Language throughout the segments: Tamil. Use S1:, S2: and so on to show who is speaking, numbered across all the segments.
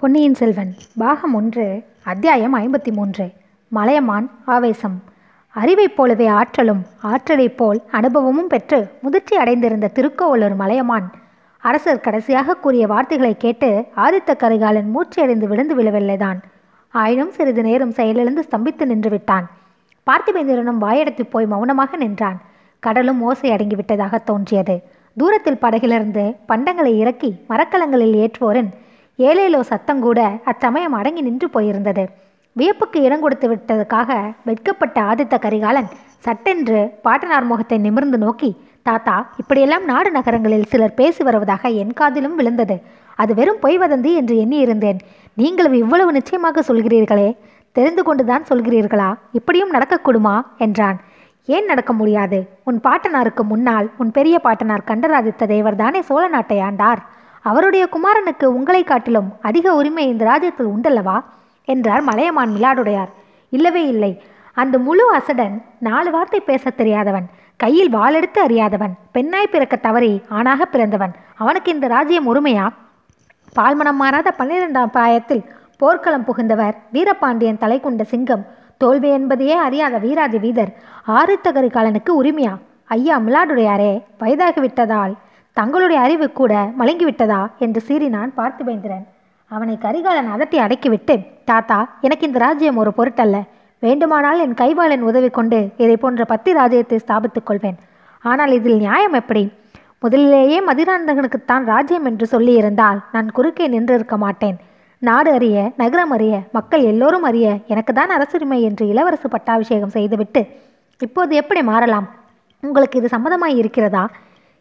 S1: பொன்னியின் செல்வன் பாகம் ஒன்று அத்தியாயம் ஐம்பத்தி மூன்று மலையமான் ஆவேசம். அறிவைப் போலவே ஆற்றலும் ஆற்றலைப் போல் அனுபவமும் பெற்று முதிர்ச்சி அடைந்திருந்த திருக்கோவலூர் மலையமான். அரசர் கடைசியாக கூறிய வார்த்தைகளை கேட்டு ஆதித்த கரிகாலன் மூச்சையடைந்து விழுந்து விழவில்லைதான். ஆயினும் சிறிது நேரம் செயலிழந்து ஸ்தம்பித்து நின்று விட்டான். பார்த்திபேந்திரனும் வாயடைத்து போய் மௌனமாக நின்றான். கடலும் ஓசை அடங்கிவிட்டதாக தோன்றியது. தூரத்தில் படகிலிருந்து பண்டங்களை இறக்கி மரக்கலங்களில் ஏற்றுவோரின் ஏலேலோ சத்தங்கூட அச்சமயம் அடங்கி நின்று போயிருந்தது. வியப்புக்கு இடம் கொடுத்து விட்டதுக்காக வெட்கப்பட்ட ஆதித்த கரிகாலன் சட்டென்று பாட்டனார் முகத்தை நிமிர்ந்து நோக்கி தாத்தா இப்படியெல்லாம் நாடு நகரங்களில் சிலர் பேசி வருவதாக என் காதிலும் விழுந்தது. அது வெறும் பொய் வதந்தி என்று எண்ணியிருந்தேன். நீங்களும் இவ்வளவு நிச்சயமாக சொல்கிறீர்களே? தெரிந்து கொண்டுதான் சொல்கிறீர்களா? இப்படியும் நடக்கக்கூடுமா? என்றான். ஏன் நடக்க முடியாது? உன் பாட்டனாருக்கு முன்னால் உன் பெரிய பாட்டனார் கண்டராதித்த தேவர் தானே சோழ நாட்டை ஆண்டார். அவருடைய குமாரனுக்கு உங்களை காட்டிலும் அதிக உரிமை இந்த ராஜ்யத்தில் உண்டல்லவா? என்றார் மலையமான் மிலாடுடையார். இல்லவே இல்லை. அந்த முழு அசடன் நாலு வார்த்தை பேசத் தெரியாதவன் கையில் வாளெடுத்து அறியாதவன் பெண்ணாய் பிறக்க தவறி ஆணாக பிறந்தவன். அவனுக்கு இந்த ராஜ்யம் உரிமையா? பால்மனம் மாறாத பன்னிரெண்டாம் பிராயத்தில் போர்க்களம் புகுந்தவர் வீரபாண்டியன் தலை கொண்ட சிங்கம் தோல்வி என்பதையே அறியாத வீராதி வீரர் ஆறுத்தகரிகாலனுக்கு உரிமையா? ஐயா மிலாடுடையாரே வயதாகிவிட்டதால் தங்களுடைய அறிவு கூட மலங்கிவிட்டதா என்று சீறினான் பார்த்திபேந்திரன். அவனை கரிகாலன் அதட்டி அடக்கிவிட்டு தாத்தா எனக்கு இந்த ராஜ்யம் ஒரு பொருட்டல்ல. வேண்டுமானால் என் கைவாளன் உதவி கொண்டு இதை போன்ற பத்தி ராஜ்யத்தை ஸ்தாபித்துக் கொள்வேன். ஆனால் இதில் நியாயம் எப்படி? முதலிலேயே மதிராந்தகனுக்குத்தான் ராஜ்யம் என்று சொல்லியிருந்தால் நான் குறுக்கே நின்றிருக்க மாட்டேன். நாடு அறிய நகரம் அறிய மக்கள் எல்லோரும் அறிய எனக்கு தான் அரசுரிமை என்று இளவரசு பட்டாபிஷேகம் செய்துவிட்டு இப்போது எப்படி மாறலாம்? உங்களுக்கு இது சம்மதமாய் இருக்கிறதா?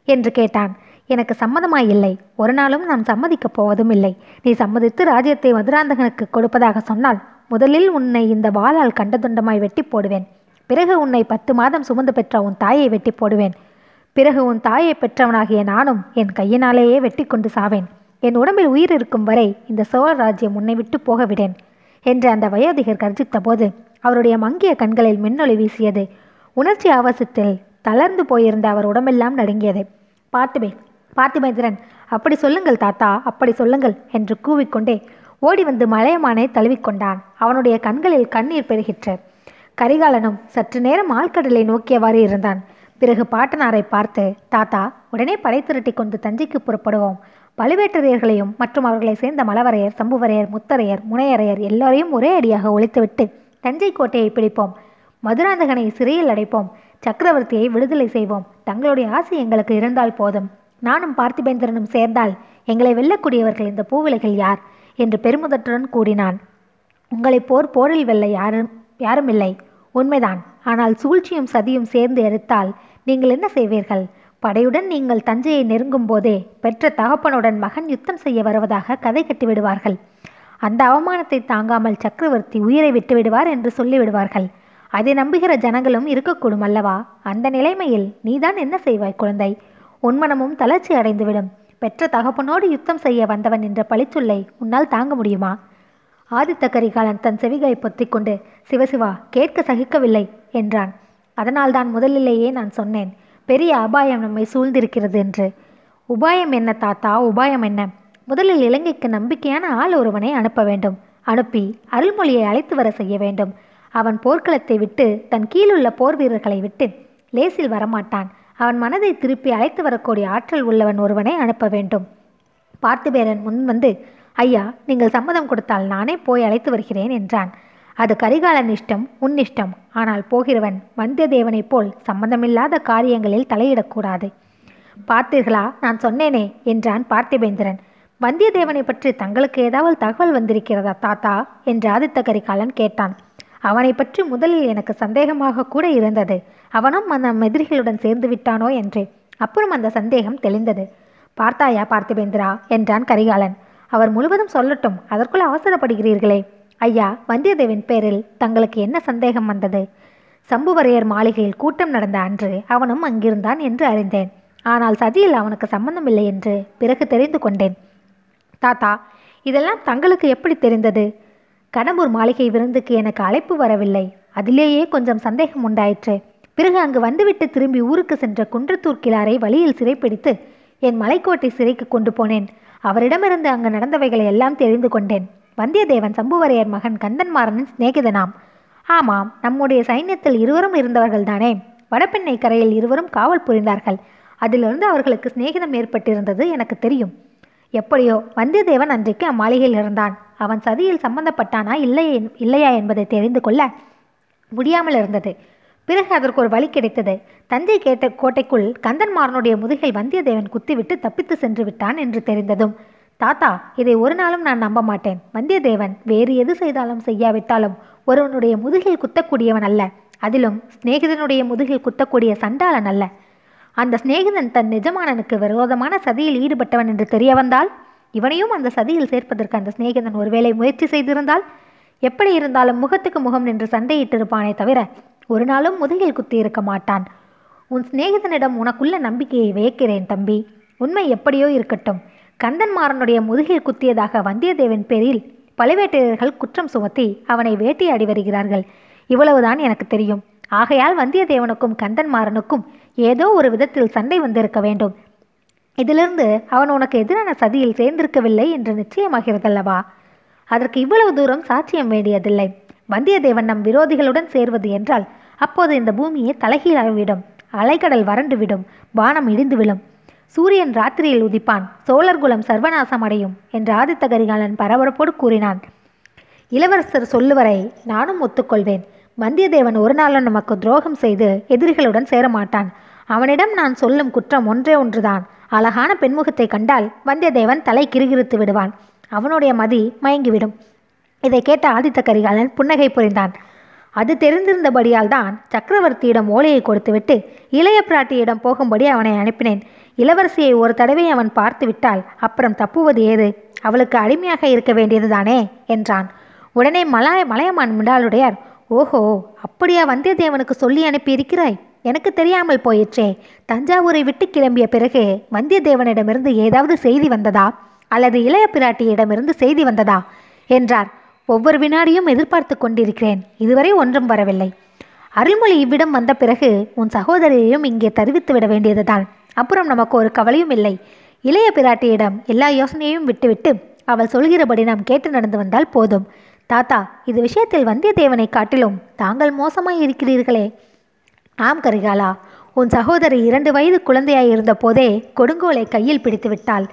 S1: என்று கேட்டான். எனக்கு சம்மதமாய் இல்லை. ஒரு நாளும் நான் சம்மதிக்கப் போவதும் இல்லை. நீ சம்மதித்து ராஜ்யத்தை மதுராந்தகனுக்கு கொடுப்பதாக சொன்னால் முதலில் உன்னை இந்த வாளால் கண்டதுண்டமாய் வெட்டி போடுவேன். பிறகு உன்னை பத்து மாதம் சுமந்து பெற்ற உன் தாயை வெட்டி போடுவேன். பிறகு உன் தாயை பெற்றவனாகிய நானும் என் கையினாலேயே வெட்டி கொண்டு சாவேன். என் உடம்பில் உயிர் இருக்கும் வரை இந்த சோழ ராஜ்யம் உன்னை விட்டு போக விடேன் என்று அந்த வயோதிகர் கர்ஜித்த போது அவருடைய மங்கிய கண்களில் மின்னொளி வீசியது. உணர்ச்சி ஆவசத்தில் தளர்ந்து போயிருந்த அவர் உடம்பெல்லாம் நடுங்கியது. பார்த்திபே பார்த்திபேந்திரன் அப்படி சொல்லுங்கள் தாத்தா அப்படி சொல்லுங்கள் என்று கூவிக்கொண்டே ஓடி வந்து மலையமானை தழுவிக்கொண்டான். அவனுடைய கண்களில் கண்ணீர் பெருகிற்று. கரிகாலனும் சற்று நேரம் ஆழ்கடலை நோக்கியவாறு இருந்தான். பிறகு பாட்டனாரை பார்த்து தாத்தா உடனே படை திரட்டி கொண்டு தஞ்சைக்கு புறப்படுவோம். பழுவேட்டரையர்களையும் மற்றும் அவர்களை சேர்ந்த மலவரையர் சம்புவரையர் முத்தரையர் முனையரையர் எல்லோரையும் ஒரே அடியாக ஒழித்துவிட்டு தஞ்சை கோட்டையை பிடிப்போம். மதுராந்தகனை சிறையில் அடைப்போம். சக்கரவர்த்தியை விடுதலை செய்வோம். தங்களுடைய ஆசை எங்களுக்கு இருந்தால் போதும். நானும் பார்த்திபேந்திரனும் சேர்ந்தால் எங்களை வெல்லக்கூடியவர்கள் இந்த பூவிலைகள் யார்? என்று பெருமுதற்றுடன் கூறினான். உங்களை போர் போரில் வெல்ல யாரும் யாரும் இல்லை உண்மைதான். ஆனால் சூழ்ச்சியும் சதியும் சேர்ந்து எடுத்தால் நீங்கள் என்ன செய்வீர்கள்? படையுடன் நீங்கள் தஞ்சையை நெருங்கும் போதே பெற்ற தகப்பனுடன் மகன் யுத்தம் செய்ய வருவதாக கதை கட்டி விடுவார்கள். அந்த அவமானத்தை தாங்காமல் சக்கரவர்த்தி உயிரை விட்டு விடுவார் என்று சொல்லிவிடுவார்கள் அதை நம்புகிற ஜனங்களும் இருக்கக்கூடும் அல்லவா? அந்த நிலைமையில் நீதான் என்ன செய்வாய் குழந்தை? உன்மனமும் தளர்ச்சி அடைந்துவிடும். பெற்ற தகப்பனோடு யுத்தம் செய்ய வந்தவன் என்ற பழிச்சொல்லை உன்னால் தாங்க முடியுமா? ஆதித்த கரிகாலன் தன் செவிகளை பொத்திக்கொண்டு சிவசிவா கேட்க சகிக்கவில்லை என்றான். அதனால்தான் முதலிலேயே நான் சொன்னேன் பெரிய அபாயம் நம்மை சூழ்ந்திருக்கிறது என்று. உபாயம் என்ன தாத்தா? உபாயம் என்ன? முதலில் இலங்கைக்கு நம்பிக்கையான ஆள் ஒருவனை அனுப்ப வேண்டும். அனுப்பி அருள்மொழியை அழைத்து வர செய்ய வேண்டும். அவன் போர்க்களத்தை விட்டு தன் கீழுள்ள போர் வீரர்களை விட்டு லேசில் வரமாட்டான். அவன் மனதை திருப்பி அழைத்து வரக்கூடிய ஆற்றல் உள்ளவன் ஒருவனை அனுப்ப வேண்டும். பார்த்திபேரன் முன் வந்து ஐயா நீங்கள் சம்மதம் கொடுத்தால் நானே போய் அழைத்து வருகிறேன் என்றான். அது கரிகாலன் இஷ்டம் உன் இஷ்டம். ஆனால் போகிறவன் வந்தியத்தேவனைப் போல் சம்பந்தமில்லாத காரியங்களில் தலையிடக்கூடாது. பார்த்தீர்களா? நான் சொன்னேனே என்றான் பார்த்திபேந்திரன். வந்தியத்தேவனை பற்றி தங்களுக்கு ஏதாவது தகவல் வந்திருக்கிறதா தாத்தா? என்று ஆதித்த கரிகாலன் கேட்டான். அவனை பற்றி முதலில் எனக்கு சந்தேகமாக கூட இருந்தது. அவனும் அந்த எதிரிகளுடன் சேர்ந்து விட்டானோ என்று. அப்புறம் அந்த சந்தேகம் தெளிந்தது. பார்த்தாயா பார்த்திபேந்திரா? என்றான் கரிகாலன். அவர் முழுவதும் சொல்லட்டும் அதற்குள் அவசரப்படுகிறீர்களே. ஐயா வந்தியத்தேவன் பேரில் தங்களுக்கு என்ன சந்தேகம் வந்தது? சம்புவரையர் மாளிகையில் கூட்டம் நடந்த அன்று அவனும் அங்கிருந்தான் என்று அறிந்தேன். ஆனால் சதியில் அவனுக்கு சம்பந்தமில்லை என்று பிறகு தெரிந்து கொண்டேன். தாத்தா இதெல்லாம் தங்களுக்கு எப்படி தெரிந்தது? கடம்பூர் மாளிகை விருந்துக்கு எனக்கு அழைப்பு வரவில்லை. அதிலேயே கொஞ்சம் சந்தேகம் உண்டாயிற்று. பிறகு அங்கு வந்துவிட்டு திரும்பி ஊருக்கு சென்ற குன்றத்தூர் கிளாரை வழியில் சிறைப்பிடித்து என் மலைக்கோட்டை சிறைக்கு கொண்டு போனேன். அவரிடமிருந்து அங்கு நடந்தவைகளை எல்லாம் தெரிந்து கொண்டேன். வந்தியத்தேவன் சம்புவரையர் மகன் கந்தன்மாறனின் சிநேகிதனாம். ஆமாம் நம்முடைய சைன்யத்தில் இருவரும் இருந்தவர்கள் தானே. வடபெண்ணை கரையில் இருவரும் காவல் புரிந்தார்கள். அதிலிருந்து அவர்களுக்கு சிநேகிதம் ஏற்பட்டிருந்தது எனக்கு தெரியும். எப்படியோ வந்தியத்தேவன் அன்றைக்கு அம்மாளிகையில் இருந்தான். அவன் சதியில் சம்பந்தப்பட்டானா இல்லை இல்லையா என்பதை தெரிந்து கொள்ள முடியாமல் இருந்தது. பிறகு அதற்கு ஒரு வழி கிடைத்தது. தஞ்சை கேட்ட கோட்டைக்குள் கந்தன்மாறனுடைய முதுகில் வந்தியத்தேவன் குத்திவிட்டு தப்பித்து சென்று விட்டான் என்று தெரிந்ததும் தாத்தா இதை ஒரு நாளும் நான் நம்ப மாட்டேன். வந்தியத்தேவன் வேறு எது செய்தாலும் செய்யாவிட்டாலும் ஒருவனுடைய முதுகில் குத்தக்கூடியவன் அல்ல. அதிலும் சிநேகிதனுடைய முதுகில் குத்தக்கூடிய சண்டாளன் அல்ல. அந்த சிநேகிதன் தன் நிஜமானனுக்கு விரோதமான சதியில் ஈடுபட்டவன் என்று தெரிய வந்தால் இவனையும் அந்த சதியில் சேர்ப்பதற்கு அந்த சிநேகிதன் ஒருவேளை முயற்சி செய்திருந்தால் எப்படி இருந்தாலும் முகத்துக்கு முகம் நின்று சண்டையிட்டிருப்பானே தவிர ஒரு நாளும் முதுகில் குத்தி இருக்க மாட்டான். உன் சிநேகிதனிடம் உனக்குள்ள நம்பிக்கையை வியக்கிறேன் தம்பி. உண்மை எப்படியோ இருக்கட்டும். கந்தன்மாறனுடைய முதுகில் குத்தியதாக வந்தியத்தேவன் பேரில் பழுவேட்டையர்கள் குற்றம் சுமத்தி அவனை வேட்டையாடி வருகிறார்கள் இவ்வளவுதான் எனக்கு தெரியும். ஆகையால் வந்தியத்தேவனுக்கும் கந்தன்மாறனுக்கும் ஏதோ ஒரு விதத்தில் சண்டை வந்திருக்க வேண்டும். இதிலிருந்து அவன் உனக்கு எதிரான சதியில் சேர்ந்திருக்கவில்லை என்று நிச்சயமாகிறதல்லவா? அதற்கு இவ்வளவு தூரம் சாட்சியம் வேண்டியதில்லை. வந்தியத்தேவன் நம் விரோதிகளுடன் சேர்வது என்றால் அப்போது இந்த பூமியை தலைகீழாகிவிடும். அலைக்கடல் வறண்டு விடும் வானம் இடிந்து விழும் சூரியன் ராத்திரியில் உதிப்பான். சோழர் குலம் சர்வநாசம் அடையும் என்று ஆதித்த கரிகாலன் பரபரப்போடு கூறினான். இளவரசர் சொல்லுவரை நானும் ஒத்துக்கொள்வேன். வந்தியத்தேவன் ஒரு நாளும் நமக்கு துரோகம் செய்து எதிரிகளுடன் சேரமாட்டான். அவனிடம் நான் சொல்லும் குற்றம் ஒன்றே ஒன்றுதான். அழகான பெண்முகத்தை கண்டால் வந்தியத்தேவன் தலை கிறுகிறுத்து விடுவான். அவனுடைய மதி மயங்கிவிடும். இதை கேட்ட ஆதித்த கரிகாலன் புன்னகை புரிந்தான். அது தெரிந்திருந்தபடியால் தான் சக்கரவர்த்தியிடம் ஓலையை கொடுத்துவிட்டு இளைய பிராட்டியிடம் போகும்படி அவனை அனுப்பினேன். இளவரசியை ஒரு தடவை அவன் பார்த்து விட்டால் அப்புறம் தப்புவது ஏது? அவளுக்கு அடிமையாக இருக்க வேண்டியதுதானே என்றான். உடனே மலாய மலையமான் முண்டாளுடையார் ஓஹோ அப்படியா வந்தியத்தேவனுக்கு சொல்லி அனுப்பியிருக்கிறாய்? எனக்கு தெரியாமல் போயிற்றே. தஞ்சாவூரை விட்டு கிளம்பிய பிறகு வந்தியத்தேவனிடமிருந்து ஏதாவது செய்தி வந்ததா? அல்லது இளைய பிராட்டியிடமிருந்து செய்தி வந்ததா? என்றார். ஒவ்வொரு வினாடியும் எதிர்பார்த்து கொண்டிருக்கிறேன். இதுவரை ஒன்றும் வரவில்லை. அருள்மொழி இவ்விடம் வந்த பிறகு உன் சகோதரியையும் இங்கே தெரிவித்து விட வேண்டியதுதான். அப்புறம் நமக்கு ஒரு கவலையும் இல்லை. இளைய பிராட்டியிடம் எல்லா யோசனையையும் விட்டுவிட்டு அவள் சொல்கிறபடி நாம் கேட்டு நடந்து வந்தால் போதும். தாத்தா இது விஷயத்தில் வந்தியத்தேவனை காட்டிலும் தாங்கள் மோசமாய் இருக்கிறீர்களே. ஆம் கரிகாலா உன் சகோதரி இரண்டு வயது குழந்தையாய் இருந்த போதே கொடுங்கோலை கையில் பிடித்து விட்டாள்.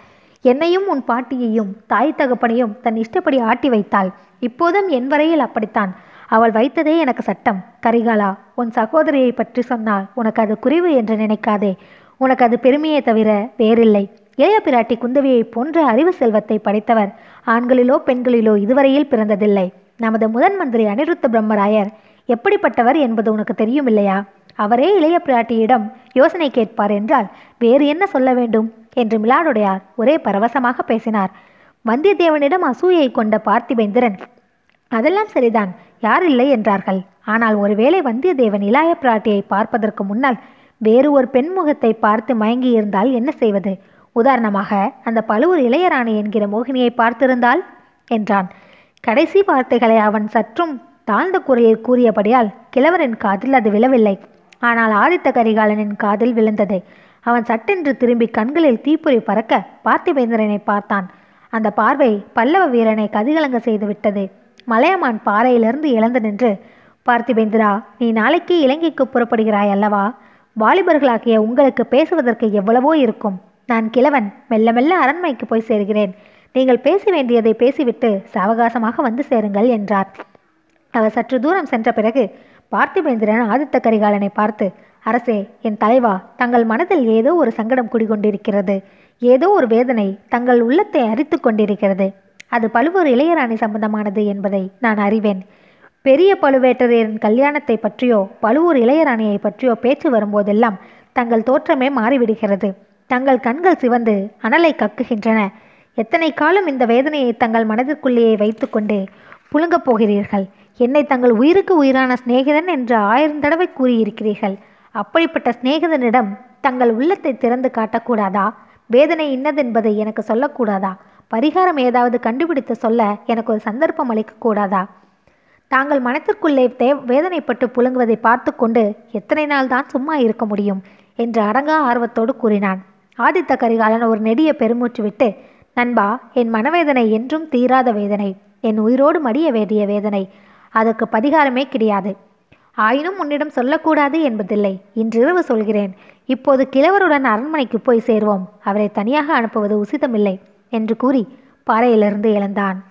S1: என்னையும் உன் பாட்டியையும் தாய் தகப்பனையும் தன் இஷ்டப்படி ஆட்டி வைத்தாள். இப்போதும் என் வரையில் அப்படித்தான். அவள் வைத்ததே எனக்கு சட்டம். கரிகாலா உன் சகோதரியை பற்றி சொன்னால் உனக்கு அது குறைவு என்று நினைக்காதே. உனக்கு அது பெருமையே தவிர வேறில்லை. இளைய பிராட்டி குந்தவியை போன்ற அறிவு செல்வத்தை படைத்தவர் ஆண்களிலோ பெண்களிலோ இதுவரையில் பிறந்ததில்லை. நமது முதன் மந்திரி அனிருத்த பிரம்மராயர் எப்படிப்பட்டவர் என்பது உனக்கு தெரியும் இல்லையா? அவரே இளைய பிராட்டியிடம் யோசனை கேட்பார் என்றால் வேறு என்ன சொல்ல வேண்டும்? என்று மிலாடுடையார் ஒரே பரவசமாக பேசினார். வந்தியத்தேவனிடம் அசூயை கொண்ட பார்த்திபேந்திரன் அதெல்லாம் சரிதான் யார் இல்லை? என்றார்கள். ஆனால் ஒருவேளை வந்தியத்தேவன் இளைய பிராட்டியை பார்ப்பதற்கு முன்னால் வேறு ஒரு பெண் முகத்தை பார்த்து மயங்கி இருந்தால் என்ன செய்வது? உதாரணமாக அந்த பழுவூர் இளையராணி என்கிற மோகினியை பார்த்திருந்தால்? என்றான். கடைசி வார்த்தைகளை அவன் சற்றும் தாழ்ந்த குறையை கூறியபடியால் கிழவரின் காதில் அது விழவில்லை. ஆனால் ஆதித்த கரிகாலனின் காதில் விழுந்தது. அவன் சட்டென்று திரும்பி கண்களில் தீப்பொறி பறக்க பார்த்திபேந்திரனை பார்த்தான். அந்த பார்வை பல்லவ வீரனை கதிகலங்க செய்து விட்டது. மலையமான் பாறையிலிருந்து இழந்து நின்று பார்த்திபேந்திரா நீ நாளைக்கு இலங்கைக்கு புறப்படுகிறாய் அல்லவா? வாலிபர்களாகிய உங்களுக்கு பேசுவதற்கு எவ்வளவோ இருக்கும். நான் கிழவன் மெல்ல மெல்ல அரண்மனைக்கு போய் சேர்கிறேன். நீங்கள் பேச வேண்டியதை பேசிவிட்டு சாவகாசமாக வந்து சேருங்கள் என்றார். அவர் சற்று தூரம் சென்ற பிறகு பார்த்திபேந்திரன் ஆதித்த கரிகாலனை பார்த்து அரசே என் தலைவா தங்கள் மனதில் ஏதோ ஒரு சங்கடம் குடிகொண்டிருக்கிறது. ஏதோ ஒரு வேதனை தங்கள் உள்ளத்தை அரித்து கொண்டிருக்கிறது. அது பழுவூர் இளையராணி சம்பந்தமானது என்பதை நான் அறிவேன். பெரிய பழுவேட்டரையரின் கல்யாணத்தை பற்றியோ பழுவூர் இளையராணியை பற்றியோ பேச்சு வரும்போதெல்லாம் தங்கள் தோற்றமே மாறிவிடுகிறது. தங்கள் கண்கள் சிவந்து அனலை கக்குகின்றன. எத்தனை காலம் இந்த வேதனையை தங்கள் மனதிற்குள்ளேயே வைத்துக்கொண்டு புழுங்கப் போகிறீர்கள்? என்னை தங்கள் உயிருக்கு உயிரான சிநேகிதன் என்று ஆயிரம் தடவை கூறியிருக்கிறீர்கள். அப்படிப்பட்ட சிநேகிதனிடம் தங்கள் உள்ளத்தை திறந்து காட்டக்கூடாதா? வேதனை இன்னதென்பதை எனக்கு சொல்லக்கூடாதா? பரிகாரம் ஏதாவது கண்டுபிடித்து சொல்ல எனக்கு ஒரு சந்தர்ப்பம் அளிக்கக்கூடாதா? தாங்கள் மனத்திற்குள்ளே தே வேதனைப்பட்டு புழுங்குவதை பார்த்து கொண்டு எத்தனை நாள் தான் சும்மா இருக்க முடியும்? என்று அடங்கா ஆர்வத்தோடு கூறினான். ஆதித்த கரிகாலன் ஒரு நெடிய பெருமூச்சு விட்டு நண்பா என் மனவேதனை என்றும் தீராத வேதனை. என் உயிரோடு மடிய வேண்டிய வேதனை. அதற்கு பதிகாரமே கிடையாது. ஆயினும் உன்னிடம் சொல்லக்கூடாது என்பதில்லை. இன்றிரவு சொல்கிறேன். இப்போது கிழவருடன் அரண்மனைக்கு போய் சேர்வோம். அவரை தனியாக அனுப்புவது உசிதமில்லை என்று கூறி பாறையிலிருந்து எழுந்தான்.